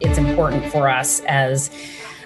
It's important for us as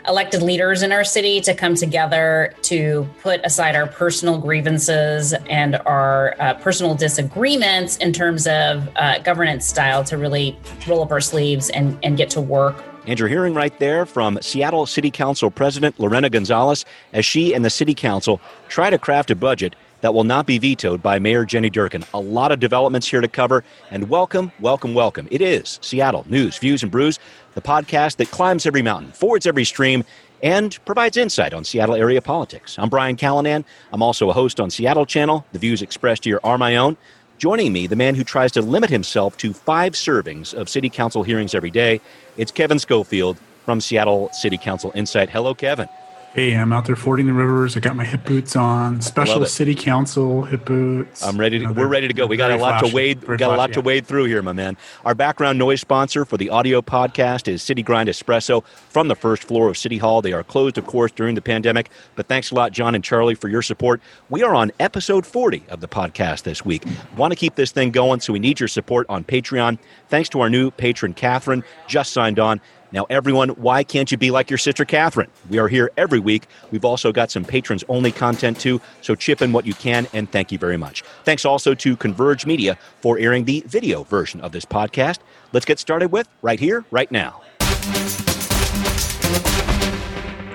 elected leaders in our city to come together to put aside our personal grievances and our uh, personal disagreements in terms of uh, governance style to really roll up our sleeves and, and get to work. And you're hearing right there from Seattle City Council President Lorena Gonzalez as she and the City Council try to craft a budget that will not be vetoed by Mayor Jenny Durkan. A lot of developments here to cover, and welcome, welcome, welcome. It is Seattle News, Views, and Brews, the podcast that climbs every mountain, fords every stream, and provides insight on Seattle area politics. I'm Brian Callanan. I'm also a host on Seattle Channel. The views expressed here are my own. Joining me, the man who tries to limit himself to five servings of city council hearings every day, it's Kevin Schofield from Seattle City Council Insight. Hello, Kevin. Hey, I'm out there fording the rivers. I got my hip boots on. Special city council hip boots. I'm ready. To, you know, we're ready to go. We got a lot to wade. We got a lot yeah. to wade through here, my man. Our background noise sponsor for the audio podcast is City Grind Espresso from the first floor of City Hall. They are closed, of course, during the pandemic. But thanks a lot, John and Charlie, for your support. We are on episode 40 of the podcast this week. Want to keep this thing going, so we need your support on Patreon. Thanks to our new patron, Catherine, just signed on. Now, everyone, why can't you be like your sister Catherine? We are here every week. We've also got some patrons only content too, so chip in what you can, and thank you very much. Thanks also to Converge Media for airing the video version of this podcast. Let's get started with right here, right now.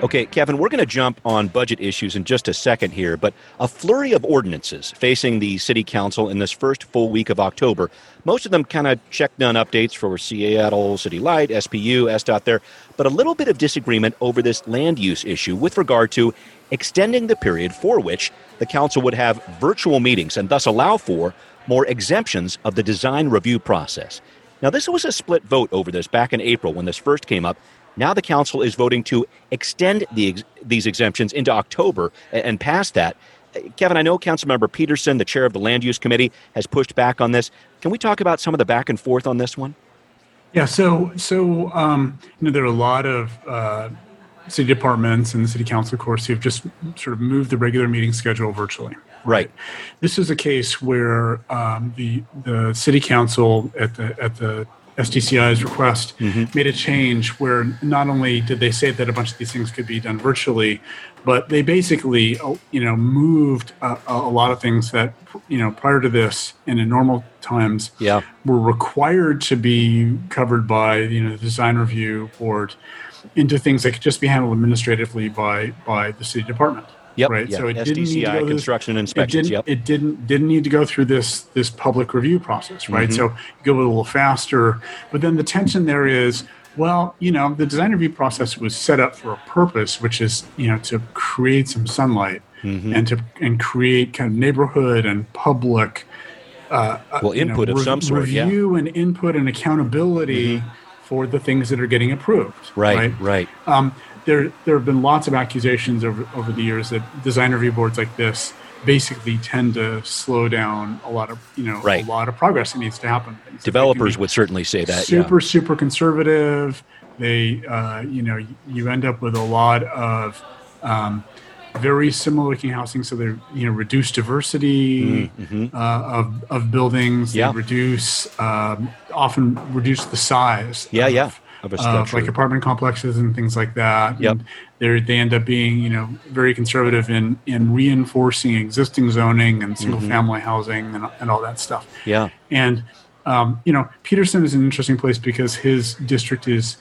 Okay, Kevin, we're going to jump on budget issues in just a second here, but a flurry of ordinances facing the City Council in this first full week of October. Most of them kind of check down updates for Seattle City Light, SPU, SDOT there, but a little bit of disagreement over this land use issue with regard to extending the period for which the Council would have virtual meetings and thus allow for more exemptions of the design review process. Now, this was a split vote over this back in April when this first came up, now the council is voting to extend the, these exemptions into October and past that. Kevin, I know Councilmember Peterson, the chair of the Land Use Committee, has pushed back on this. Can we talk about some of the back and forth on this one? Yeah, so so um, you know there are a lot of uh, city departments and the city council, of course, who've just sort of moved the regular meeting schedule virtually. Right. This is a case where um, the the city council at the at the SDCI's request mm-hmm. made a change where not only did they say that a bunch of these things could be done virtually, but they basically, uh, you know, moved a, a lot of things that, you know, prior to this and in normal times yeah. were required to be covered by, you know, the design review board into things that could just be handled administratively by by the city department. Yep. Right. Yep. So it SDCI didn't need to go construction inspections. It didn't, yep. It didn't didn't need to go through this this public review process, right? Mm-hmm. So you go a little faster, but then the tension there is, well, you know, the design review process was set up for a purpose, which is you know to create some sunlight mm-hmm. and to and create kind of neighborhood and public. Uh, uh well, input know, of re- some sort. Review yeah. and input and accountability. Mm-hmm. For the things that are getting approved, right, right. right. Um, there there have been lots of accusations over over the years that design review boards like this basically tend to slow down a lot of you know right. a lot of progress that needs to happen. Things Developers would certainly say that super yeah. super conservative. They uh, you know you end up with a lot of um, very similar looking housing, so they you know reduce diversity mm-hmm. uh, of of buildings. Yeah. They reduce um, often reduce the size. Yeah, of, yeah of a structure. Uh, like apartment complexes and things like that. Yep. they they end up being, you know, very conservative in, in reinforcing existing zoning and single mm-hmm. family housing and, and all that stuff. Yeah. And, um, you know, Peterson is an interesting place because his district is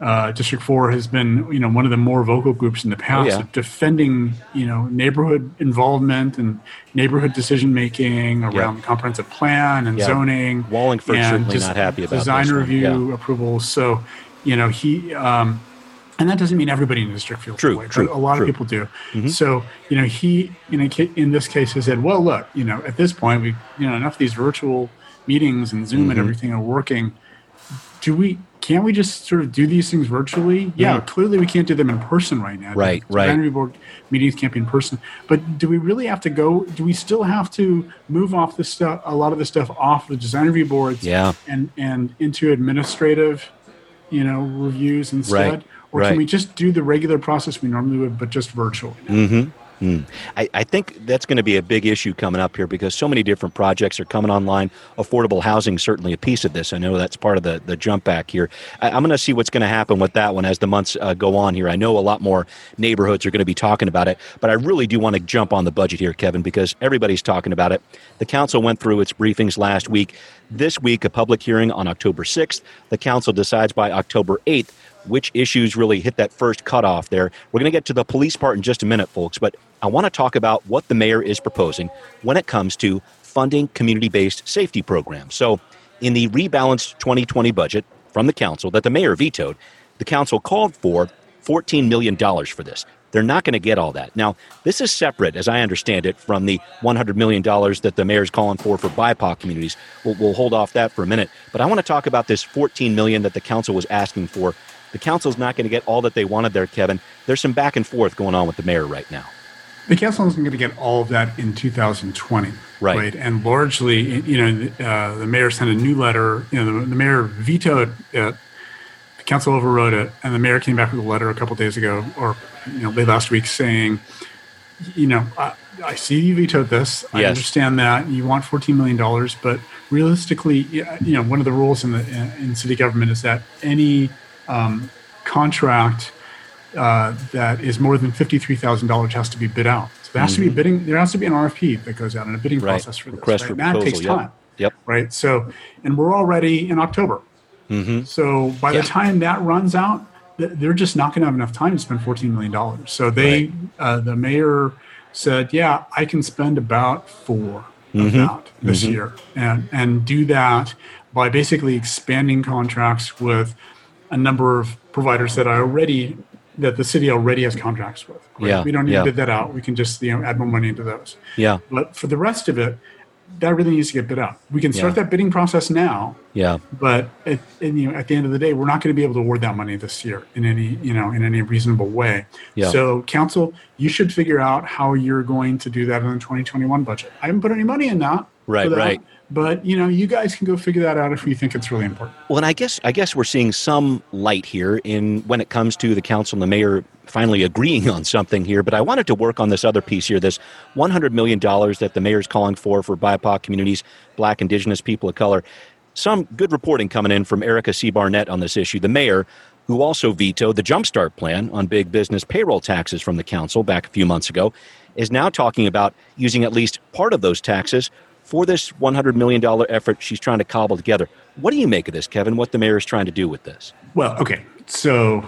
uh, District Four has been, you know, one of the more vocal groups in the past oh, yeah. defending, you know, neighborhood involvement and neighborhood decision making around comprehensive plan and zoning. Wallingford and certainly not happy about design review yeah. approvals. So, you know, he. Um, and that doesn't mean everybody in the district feels true, that way, true, a lot true. of people do. Mm-hmm. So, you know, he, you know, in this case, has said, well, look, you know, at this point, we, you know, enough of these virtual meetings and Zoom mm-hmm. and everything are working. Do we can't we just sort of do these things virtually? Yeah, clearly we can't do them in person right now. Right, the right. Advisory board meetings can't be in person. But do we really have to go? Do we still have to move off the stuff, a lot of the stuff off the design review boards, yeah. and and into administrative, you know, reviews instead? Right, or right. can we just do the regular process we normally would, but just virtually? Mm-hmm. Mm. I, I, think that's going to be a big issue coming up here because so many different projects are coming online. Affordable housing certainly a piece of this. I know that's part of the, the jump back here. I, am going to see what's going to happen with that one as the months uh, go on here. I know a lot more neighborhoods are going to be talking about it, but I really do want to jump on the budget here, Kevin, because everybody's talking about it. The council went through its briefings last week. This week, a public hearing on October 6th. The council decides by October 8th which issues really hit that first cutoff there. We're going to get to the police part in just a minute, folks, but I want to talk about what the mayor is proposing when it comes to funding community based safety programs. So, in the rebalanced 2020 budget from the council that the mayor vetoed, the council called for $14 million for this. They're not going to get all that. Now, this is separate, as I understand it, from the $100 million that the mayor's calling for for BIPOC communities. We'll, we'll hold off that for a minute. But I want to talk about this 14 million that the council was asking for the council's not going to get all that they wanted there, Kevin. There's some back and forth going on with the mayor right now. The council isn't going to get all of that in 2020. Right. right? And largely, you know, uh, the mayor sent a new letter. You know, the, the mayor vetoed it. The council overrode it, and the mayor came back with a letter a couple days ago, or you know, late last week, saying, you know, I, I see you vetoed this. I yes. understand that you want 14 million dollars, but realistically, you know, one of the rules in the in city government is that any um, contract uh, that is more than fifty-three thousand dollars has to be bid out. So there has mm-hmm. to be mm-hmm. bidding. There has to be an RFP that goes out and a bidding right. process for this. Request right? for and that takes time. Yep. Right. So, and we're already in October. Mm-hmm. So by the time that runs out, they're just not going to have enough time to spend fourteen million dollars. So they, right. uh, the mayor said, "Yeah, I can spend about 4 mm-hmm. of that this mm-hmm. year, and and do that by basically expanding contracts with." A number of providers that are already that the city already has contracts with. Right? Yeah, we don't need yeah. to bid that out. We can just you know add more money into those. Yeah. But for the rest of it, that really needs to get bid out. We can start yeah. that bidding process now. Yeah. But at, and, you know, at the end of the day, we're not going to be able to award that money this year in any you know in any reasonable way. Yeah. So council, you should figure out how you're going to do that in the 2021 budget. I haven't put any money in that. Right. Right. But you know you guys can go figure that out if you think it's really important. Well and i guess i guess we're seeing some light here in when it comes to the council and the mayor finally agreeing on something here but i wanted to work on this other piece here this 100 million dollars that the mayor's calling for for bipoc communities black indigenous people of color. Some good reporting coming in from erica c. Barnett on this issue. The mayor who also vetoed the jumpstart plan on big business payroll taxes from the council back a few months ago is now talking about using at least part of those taxes for this $100 million effort she's trying to cobble together. What do you make of this, Kevin? What the mayor is trying to do with this? Well, okay. So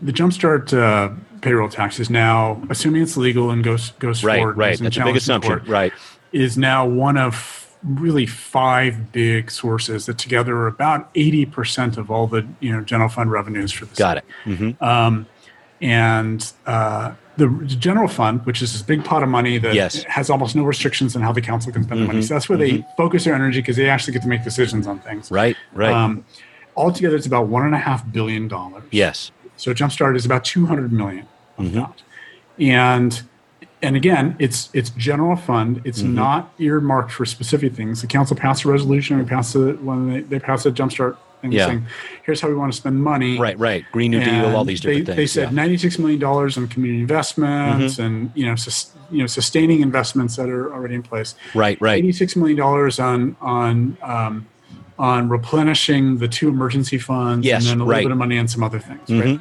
the Jumpstart uh, payroll tax is now, assuming it's legal and goes goes right, forward, right. That's a big assumption, court, right? Is now one of really five big sources that together are about eighty percent of all the you know general fund revenues for the Got it. Mm-hmm. Um, and uh, the general fund, which is this big pot of money that yes. has almost no restrictions on how the council can spend mm-hmm. the money. So that's where mm-hmm. they focus their energy because they actually get to make decisions on things. Right, right. Um, altogether, it's about one and a half billion dollars. Yes. So Jumpstart is about two hundred million of mm-hmm. that, and and again, it's it's general fund. It's mm-hmm. not earmarked for specific things. The council passed a resolution. We passed it when they, they passed a Jumpstart and yeah. saying, here's how we want to spend money. Right, right. Green New and Deal, all these different they, things. They said yeah. $96 million on community investments mm-hmm. and, you know, sus, you know, sustaining investments that are already in place. Right, right. $86 million on, on, um, on replenishing the two emergency funds yes, and then a right. little bit of money on some other things, mm-hmm. right?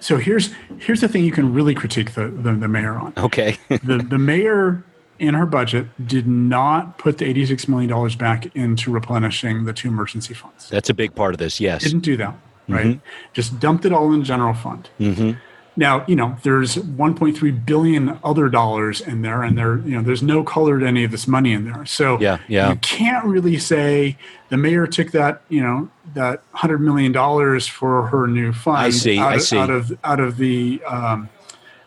So here's here's the thing you can really critique the, the, the mayor on. Okay. the the mayor in her budget did not put the $86 million back into replenishing the two emergency funds. That's a big part of this, yes. Didn't do that, right? Mm-hmm. Just dumped it all in the general fund. Mm-hmm. Now, you know, there's 1.3 billion other dollars in there, and there, you know, there's no color to any of this money in there. So yeah, yeah. you can't really say the mayor took that, you know, that hundred million dollars for her new fund. I see. Out I see. Out of out of the um,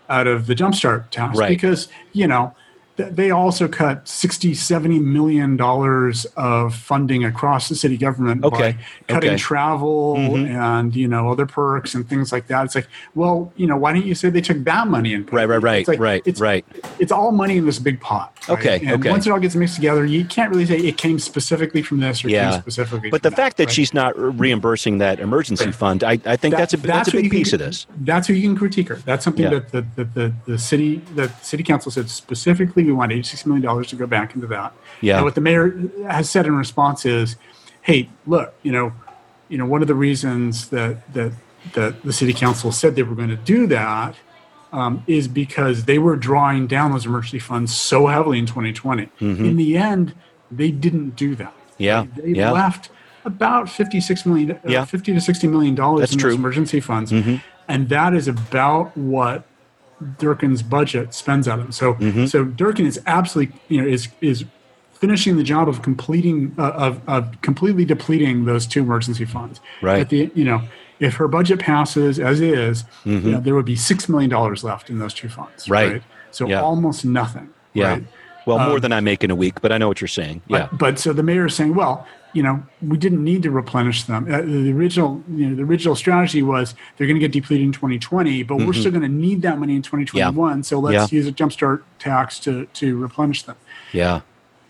out of the jumpstart task right. because you know they also cut 60 70 million dollars of funding across the city government okay. by cutting okay. travel mm-hmm. and you know other perks and things like that it's like well you know why don't you say they took that money and right right right like, right it's, right it's all money in this big pot right? okay and okay once it all gets mixed together you can't really say it came specifically from this or yeah. came specifically but the that, fact that right? she's not reimbursing that emergency fund I, I think that, that's a that's, that's a big piece can, of this that's who you can critique her that's something yeah. that the, the, the, the city the city council said specifically we want 86 million dollars to go back into that. Yeah. And what the mayor has said in response is, "Hey, look, you know, you know, one of the reasons that that that the city council said they were going to do that um, is because they were drawing down those emergency funds so heavily in 2020. Mm-hmm. In the end, they didn't do that. Yeah. They yeah. left about 56 million, uh, yeah. 50 to 60 million dollars in true. those emergency funds. Mm-hmm. And that is about what Durkan's budget spends on them. So mm-hmm. so Durkan is absolutely you know is is finishing the job of completing uh, of of completely depleting those two emergency funds. Right. At the you know if her budget passes as is, mm-hmm. you know, there would be six million dollars left in those two funds. Right. right? So yeah. almost nothing. Yeah. Right? Well, more um, than I make in a week, but I know what you're saying. Yeah. But, but so the mayor is saying, well, you know, we didn't need to replenish them. Uh, the original, you know, the original strategy was they're going to get depleted in 2020, but mm-hmm. we're still going to need that money in 2021. Yeah. So let's yeah. use a jumpstart tax to to replenish them. Yeah.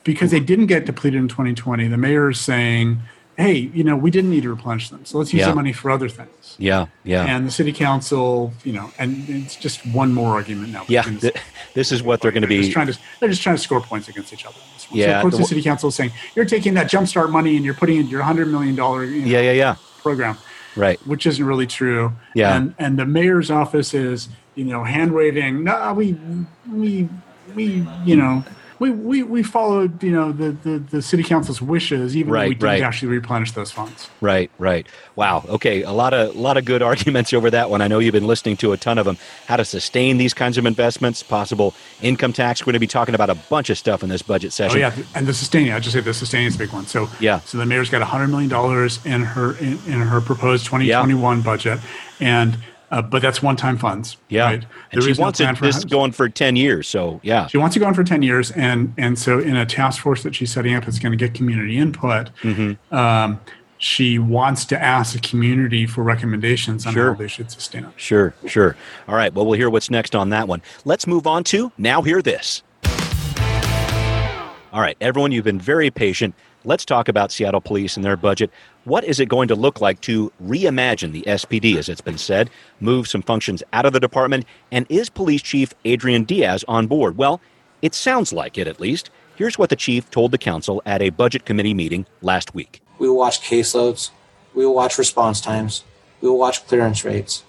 Because they didn't get depleted in 2020, the mayor is saying, hey, you know, we didn't need to replenish them, so let's use yeah. the money for other things. Yeah, yeah. And the city council, you know, and it's just one more argument now. Yeah, th- this is what they're going to be just trying to. They're just trying to score points against each other. Yeah, so of course, the, the city council is saying you're taking that jumpstart money and you're putting it in your hundred million dollar you know, yeah, yeah, yeah program, right? Which isn't really true. Yeah, and and the mayor's office is you know hand waving. No, we we we you know we, we, we followed you know the, the, the city council's wishes even right, though we didn't right. actually replenish those funds. Right right. Wow. Okay a lot of a lot of good arguments over that one. I know you've been listening to a ton of them how to sustain these kinds of investments possible income tax. We're going to be talking about a bunch of stuff in this budget oh, session. oh yeah and the sustaining i just say the sustaining is a big one. So yeah. so the mayor's got 100 million dollars in her in, in her proposed 2021 yeah. budget and uh, but that's one-time funds. Yeah, right? and she wants no it, this going for ten years. So yeah, she wants to go on for ten years, and and so in a task force that she's setting up, it's going to get community input. Mm-hmm. Um, she wants to ask the community for recommendations on sure. how they should sustain it. Sure, sure. All right. Well, we'll hear what's next on that one. Let's move on to now. Hear this. All right, everyone, you've been very patient. Let's talk about Seattle Police and their budget. What is it going to look like to reimagine the SPD, as it's been said, move some functions out of the department? And is Police Chief Adrian Diaz on board? Well, it sounds like it at least. Here's what the chief told the council at a budget committee meeting last week. We will watch caseloads, we will watch response times, we will watch clearance rates.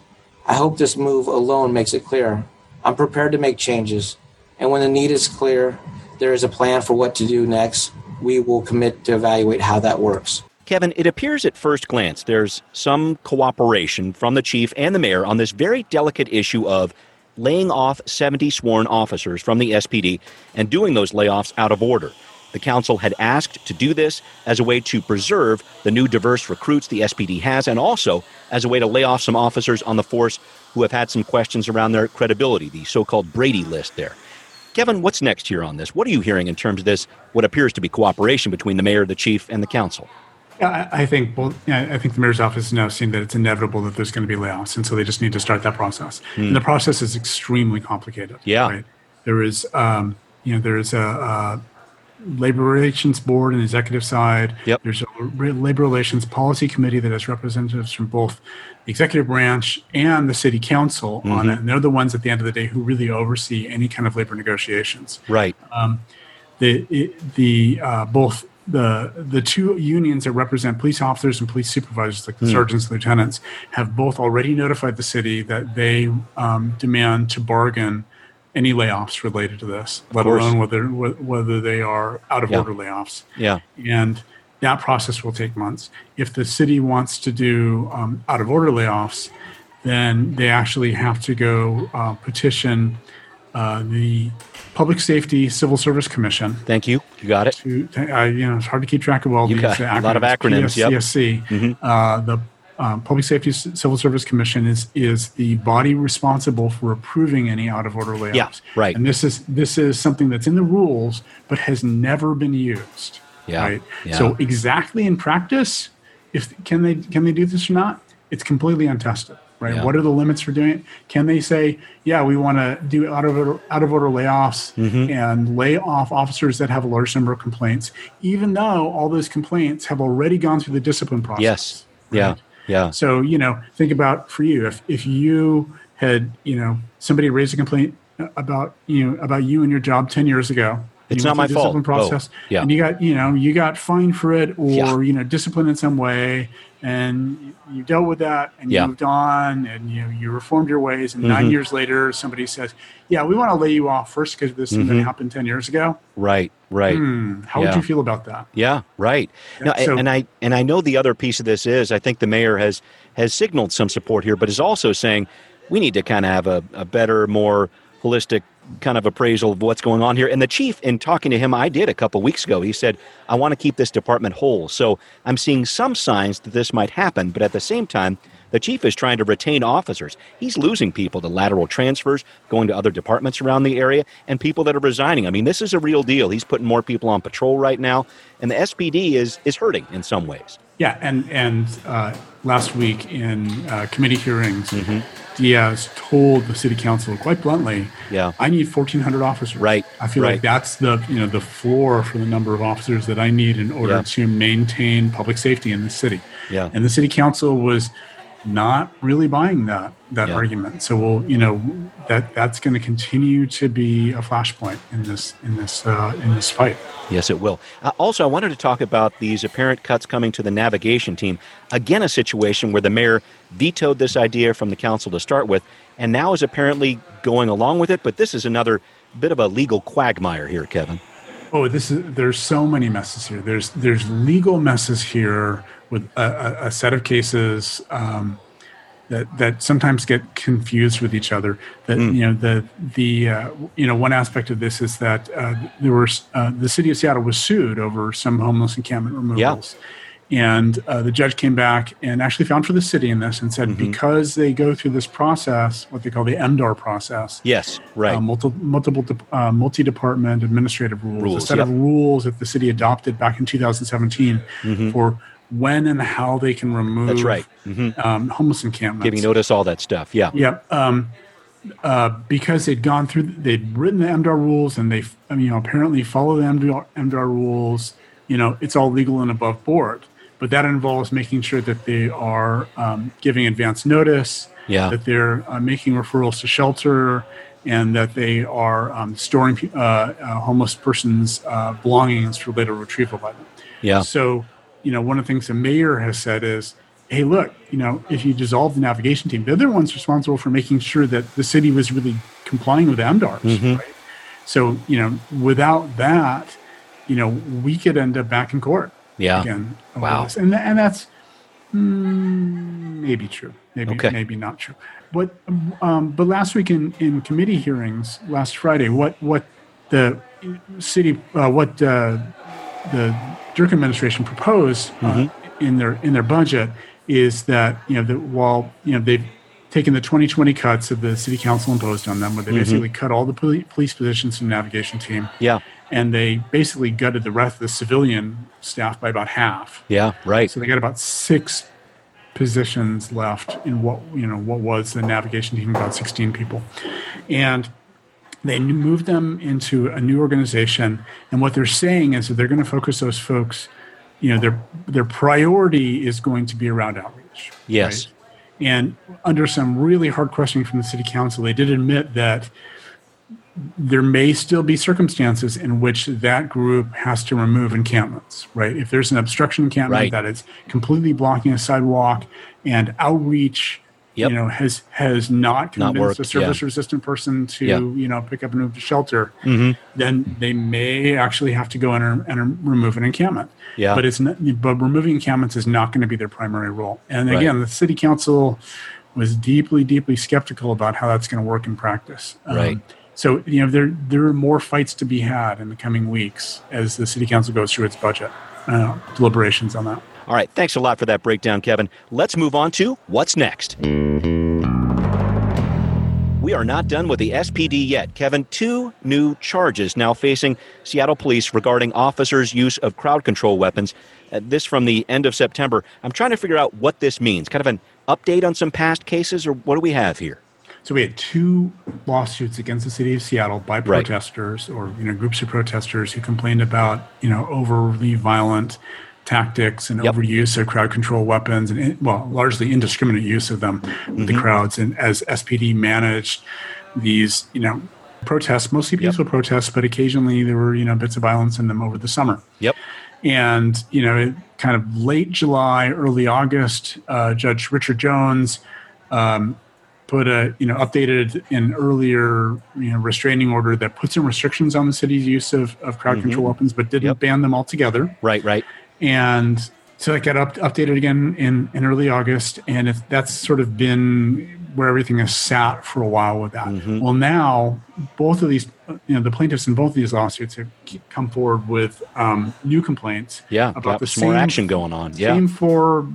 I hope this move alone makes it clear. I'm prepared to make changes, and when the need is clear, there is a plan for what to do next. We will commit to evaluate how that works. Kevin, it appears at first glance there's some cooperation from the chief and the mayor on this very delicate issue of laying off 70 sworn officers from the SPD and doing those layoffs out of order. The council had asked to do this as a way to preserve the new diverse recruits the SPD has and also as a way to lay off some officers on the force who have had some questions around their credibility, the so called Brady list there. Kevin, what's next here on this? What are you hearing in terms of this, what appears to be cooperation between the mayor, the chief, and the council? Yeah, I think yeah, I think the mayor's office is now seeing that it's inevitable that there's going to be layoffs, and so they just need to start that process. Hmm. And the process is extremely complicated. Yeah, right? there is, um, you know, there is a, a, labor relations board and executive side. Yep. There's a labor relations policy committee that has representatives from both executive branch and the city council mm-hmm. on it. And they're the ones at the end of the day who really oversee any kind of labor negotiations. Right. Um, the the uh, both the the two unions that represent police officers and police supervisors, like the mm. sergeants and lieutenants, have both already notified the city that they um, demand to bargain any layoffs related to this, let alone whether whether they are out of Yeah. order layoffs. Yeah. And that process will take months. If the city wants to do um, out of order layoffs, then they actually have to go uh, petition uh, the Public Safety Civil Service Commission. Thank you. You got it. To, uh, you know, it's hard to keep track of all You these got a lot of acronyms, yep. PSCSC, Mhm. uh, the um, Public Safety Civil Service Commission is is the body responsible for approving any out of order layoffs. Yeah, right. And this is this is something that's in the rules but has never been used. Yeah, Right. yeah. So exactly in practice, if can they can they do this or not? It's completely untested. Right. Yeah. What are the limits for doing it? Can they say, yeah, we want to do out of order, out of order layoffs Mm-hmm. and lay off officers that have a large number of complaints, even though all those complaints have already gone through the discipline process? Yes. Yeah. Yeah. So, you know, think about for you, if, if you had, you know, somebody raised a complaint about, you know, about you and your job 10 years ago. It's you not my fault. Process, Oh, yeah. And you got, you know, you got fined for it or, Yeah. you know, disciplined in some way and you dealt with that and you Yeah. moved on and you, you reformed your ways. And nine Mhm. years later, somebody says, yeah, we want to lay you off first because this thing that Mhm. happened 10 years ago. Right. Right. Hmm, how would you feel about that? Yeah, right. Yeah, No, so- and I and I know the other piece of this is I think the mayor has has signaled some support here, but is also saying we need to kind of have a, a better, more holistic kind of appraisal of what's going on here. And the chief, in talking to him, I did a couple weeks ago. He said, "I want to keep this department whole." So I'm seeing some signs that this might happen, but at the same time. The chief is trying to retain officers. He's losing people to lateral transfers, going to other departments around the area, and people that are resigning. I mean, this is a real deal. He's putting more people on patrol right now, and the SPD is is hurting in some ways. Yeah, and and uh, last week in uh, committee hearings, Mm-hmm. Diaz told the city council quite bluntly, Yeah. I need fourteen hundred officers." Right, I feel right. like that's the you know the floor for the number of officers that I need in order Yeah. to maintain public safety in the city. Yeah. and the city council was not really buying that that Yeah. argument. So we'll you know that that's going to continue to be a flashpoint in this in this uh, in this fight. Yes, it will. Uh, also, I wanted to talk about these apparent cuts coming to the navigation team. Again, a situation where the mayor vetoed this idea from the council to start with, and now is apparently going along with it. But this is another bit of a legal quagmire here, Kevin. Oh, this is there's so many messes here. There's there's legal messes here with a, a, set of cases um, that that sometimes get confused with each other. That you know the the uh, you know one aspect of this is that uh, there were uh, the city of Seattle was sued over some homeless encampment removals. And uh, the judge came back and actually found for the city in this and said because they go through this process, what they call the MDAR process, Yes, right. uh, multi, multiple de- uh, multi-department administrative rules, Rules, a set of rules that the city adopted back in 2017 for when and how they can remove Mm-hmm. That's right. Mhm. um, homeless encampments. Giving notice, all that stuff. Yeah. yeah. Um, uh, because they'd gone through, they'd written the MDAR rules, and they, I mean, you know, apparently follow the MDAR, MDAR rules. You know, it's all legal and above board. But that involves making sure that they are um, giving advance notice, Yeah. that they're uh, making referrals to shelter, and that they are um, storing uh, uh, homeless persons' uh, belongings for later retrieval by them. Yeah. So, you know, one of the things the mayor has said is, hey, look, you know, if you dissolve the navigation team, they're the ones responsible for making sure that the city was really complying with MDARS, Mm-hmm. right? So, you know, without that, you know, we could end up back in court Yeah. again. Wow. this. And, and that's mm, maybe true, maybe Okay. maybe not true. But um, but last week in, in committee hearings, last Friday, what what the city, uh, what uh, the Durkan administration proposed uh, in their in their budget is that you know that while you know they've taken the 2020 cuts that the city council imposed on them, where they basically cut all the poli- police positions in the navigation team, Yeah. and they basically gutted the rest of the civilian staff by about half. Yeah. Right. So they got about six positions left in what you know what was the navigation team, about 16 people, and they moved them into a new organization. And what they're saying is that they're going to focus those folks. You know, their their priority is going to be around outreach. Yes. right? And under some really hard questioning from the city council, they did admit that there may still be circumstances in which that group has to remove encampments, right? If there's an obstruction encampment Right. that is completely blocking a sidewalk and outreach, Yep. you know, has has not Not convinced a worked, yeah. service resistant person to, Yeah. you know, pick up and move to shelter, Mm-hmm. then they may actually have to go in and, and remove an encampment. Yeah. But it's not, but removing encampments is not going to be their primary role. And Right. again, the city council was deeply, deeply skeptical about how that's going to work in practice. Um, Right. so you know there there are more fights to be had in the coming weeks as the city council goes through its budget uh, deliberations on that. All right, thanks a lot for that breakdown, Kevin. Let's move on to what's next. We are not done with the SPD yet. Kevin, two new charges now facing Seattle police regarding officers' use of crowd control weapons. Uh, this from the end of September. I'm trying to figure out what this means. Kind of an update on some past cases, or what do we have here? So we had two lawsuits against the city of Seattle by protesters right. or you know groups of protesters who complained about you know overly violent tactics and yep. overuse of crowd control weapons and well largely indiscriminate use of them mm-hmm. with the crowds and as spd managed these you know protests mostly peaceful yep. protests but occasionally there were you know bits of violence in them over the summer yep and you know kind of late july early august uh, judge richard jones um, put a you know updated an earlier you know restraining order that put some restrictions on the city's use of, of crowd mm-hmm. control weapons but didn't yep. ban them altogether right right and so it got up, updated again in, in early August, and if that's sort of been where everything has sat for a while with that. Mm-hmm. Well, now both of these, you know, the plaintiffs in both of these lawsuits have come forward with um, new complaints. Yeah, about the same, more action going on. Yeah, same four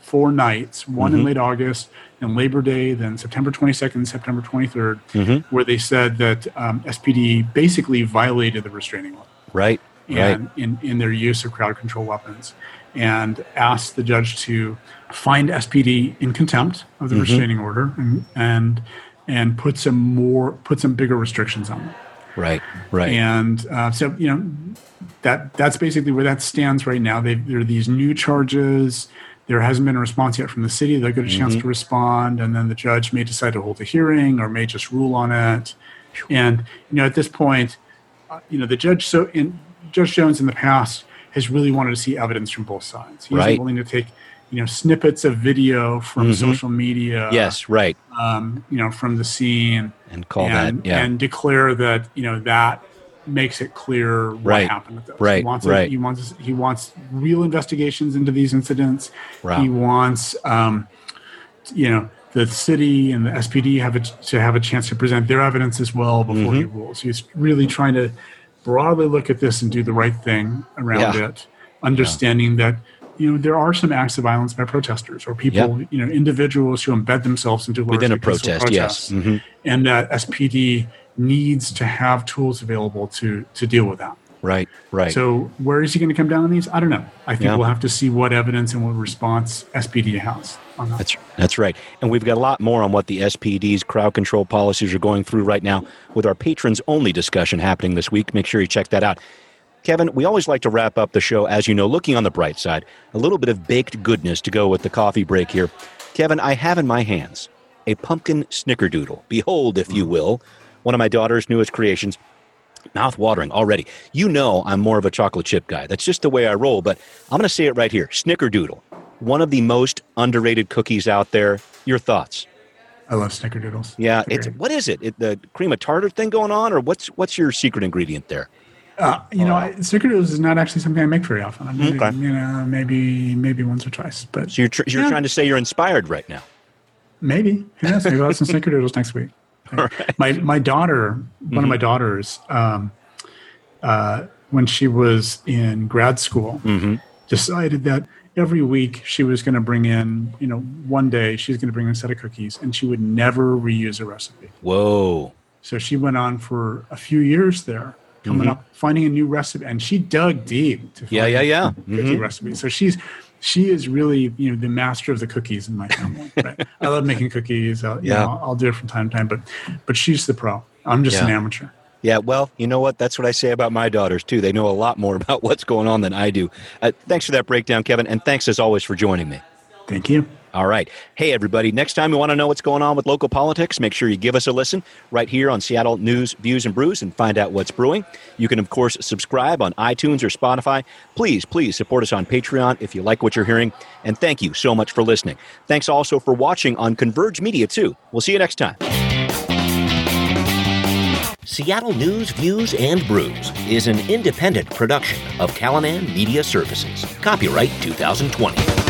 four nights, one mm-hmm. in late August and Labor Day, then September 22nd, September 23rd, mm-hmm. where they said that um, SPD basically violated the restraining order. Right and right. in, in their use of crowd control weapons and asked the judge to find SPD in contempt of the mm-hmm. restraining order and, and and put some more put some bigger restrictions on them. Right, right. And uh, so you know that that's basically where that stands right now. They, there are these new charges. There hasn't been a response yet from the city. They'll get a chance mm-hmm. to respond, and then the judge may decide to hold a hearing or may just rule on it. And you know, at this point, uh, you know, the judge so in Judge Jones in the past has really wanted to see evidence from both sides. He's right. willing to take, you know, snippets of video from mm-hmm. social media. Yes, right. Um, you know, from the scene and call and, that, yeah. and declare that you know that makes it clear what right. happened with those. Right, he wants right. he wants he wants real investigations into these incidents. Wow. He wants, um, you know, the city and the SPD have a, to have a chance to present their evidence as well before mm-hmm. he rules. He's really trying to broadly look at this and do the right thing around yeah. it, understanding yeah. that you know there are some acts of violence by protesters or people, you know, individuals who embed themselves into within a protest, protests, yes, mm-hmm. and that SPD needs to have tools available to to deal with that. Right, right. So where is he going to come down on these? I don't know. I think yeah. we'll have to see what evidence and what response SPD has on that. That's that's right. And we've got a lot more on what the SPD's crowd control policies are going through right now with our patrons only discussion happening this week. Make sure you check that out. Kevin, we always like to wrap up the show, as you know, looking on the bright side. A little bit of baked goodness to go with the coffee break here. Kevin, I have in my hands a pumpkin snickerdoodle. Behold, if you mm. will, one of my daughter's newest creations mouth watering already. You know I'm more of a chocolate chip guy. That's just the way I roll, but I'm going to say it right here. Snickerdoodle, one of the most underrated cookies out there. Your thoughts? I love snickerdoodles. Yeah, it's what is it? it? The cream of tartar thing going on, or what's what's your secret ingredient there? Uh, you know, I, snickerdoodles is not actually something I make very often. I mean, okay. You know, maybe maybe once or twice. But so you're tr- you're yeah. trying to say you're inspired right now? Maybe. Yes, maybe I'll have some snickerdoodles next week. Right. My my daughter, one mm-hmm. of my mm-hmm. daughters, um, uh, when she was in grad school, mm-hmm. decided that every week she was going to bring in, you know, one day she's going to bring in a set of cookies, and she would never reuse a recipe. Whoa! So she went on for a few years there, coming mm-hmm. up, finding a new recipe, and she dug deep to find yeah, yeah, yeah. cookie mm-hmm. recipe. So she's she is really you know the master of the cookies in my family. Right? I love making cookies. I'll, yeah, know, I'll do it from time to time, but but she's the pro. I'm just yeah. an amateur. Yeah, well, you know what? That's what I say about my daughters too. They know a lot more about what's going on than I do. Uh, thanks for that breakdown, Kevin, and thanks as always for joining me. Thank you. All right. Hey, everybody. Next time you want to know what's going on with local politics, make sure you give us a listen right here on Seattle News, Views, and Brews and find out what's brewing. You can, of course, subscribe on iTunes or Spotify. Please, please support us on Patreon if you like what you're hearing. And thank you so much for listening. Thanks also for watching on Converge Media, too. We'll see you next time. Seattle News, Views, and Brews is an independent production of Callanan Media Services. Copyright 2020.